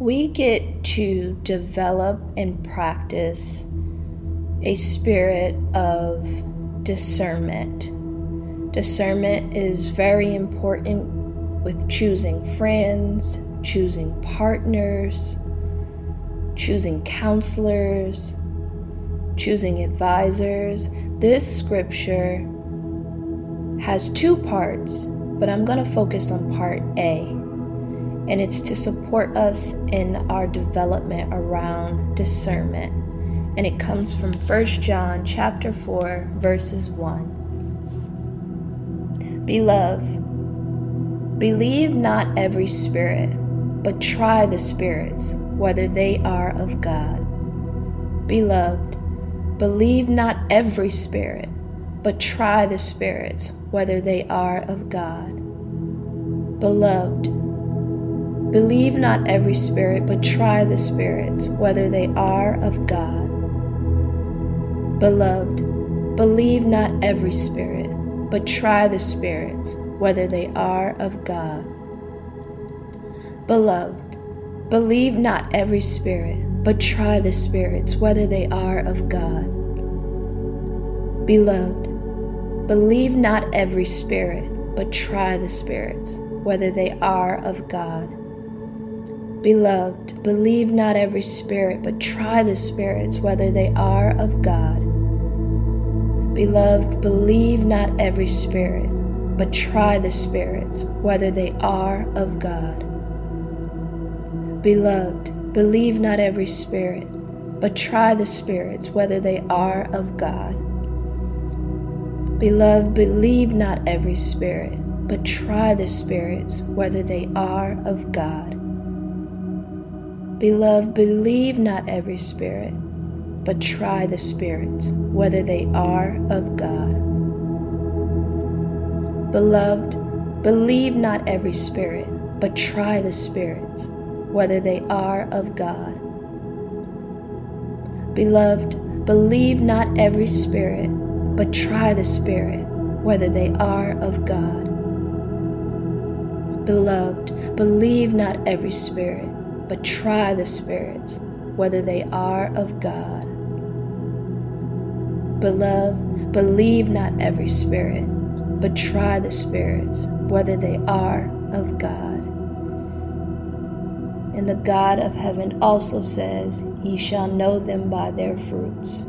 we get to develop and practice a spirit of discernment. Discernment is very important with choosing friends, choosing partners, choosing counselors, choosing advisors. This scripture has two parts, but I'm going to focus on part A. And it's to support us in our development around discernment. And it comes from 1 John chapter 4 verses 1. Beloved, believe not every spirit, but try the spirits whether they are of God. Beloved, believe not every spirit, but try the spirits whether they are of God. Beloved, believe not every spirit, but try the spirits whether they are of God. Beloved, believe not every spirit, but try the spirits whether they are of God. Beloved, believe not every spirit, but try the spirits whether they are of God. Beloved, Believe not every spirit, but try the spirits, whether they are of God. Beloved, believe not every spirit, but try the spirits, whether they are of God. Beloved, believe not every spirit, but try the spirits, whether they are of God. Beloved, believe not every spirit, but try the spirits, whether they are of God. Beloved, believe not every spirit, but try the spirits whether they are of God. Beloved, believe not every spirit, but try the spirits whether they are of God. Beloved, believe not every spirit, but try the spirits whether they are of God. Beloved, believe not every spirit but try the Spirit, whether they are of God. Beloved, believe not every spirit, but try the spirits, whether they are of God. Beloved, believe not every spirit, but try the spirits, whether they are of God. And the God of heaven also says, Ye shall know them by their fruits.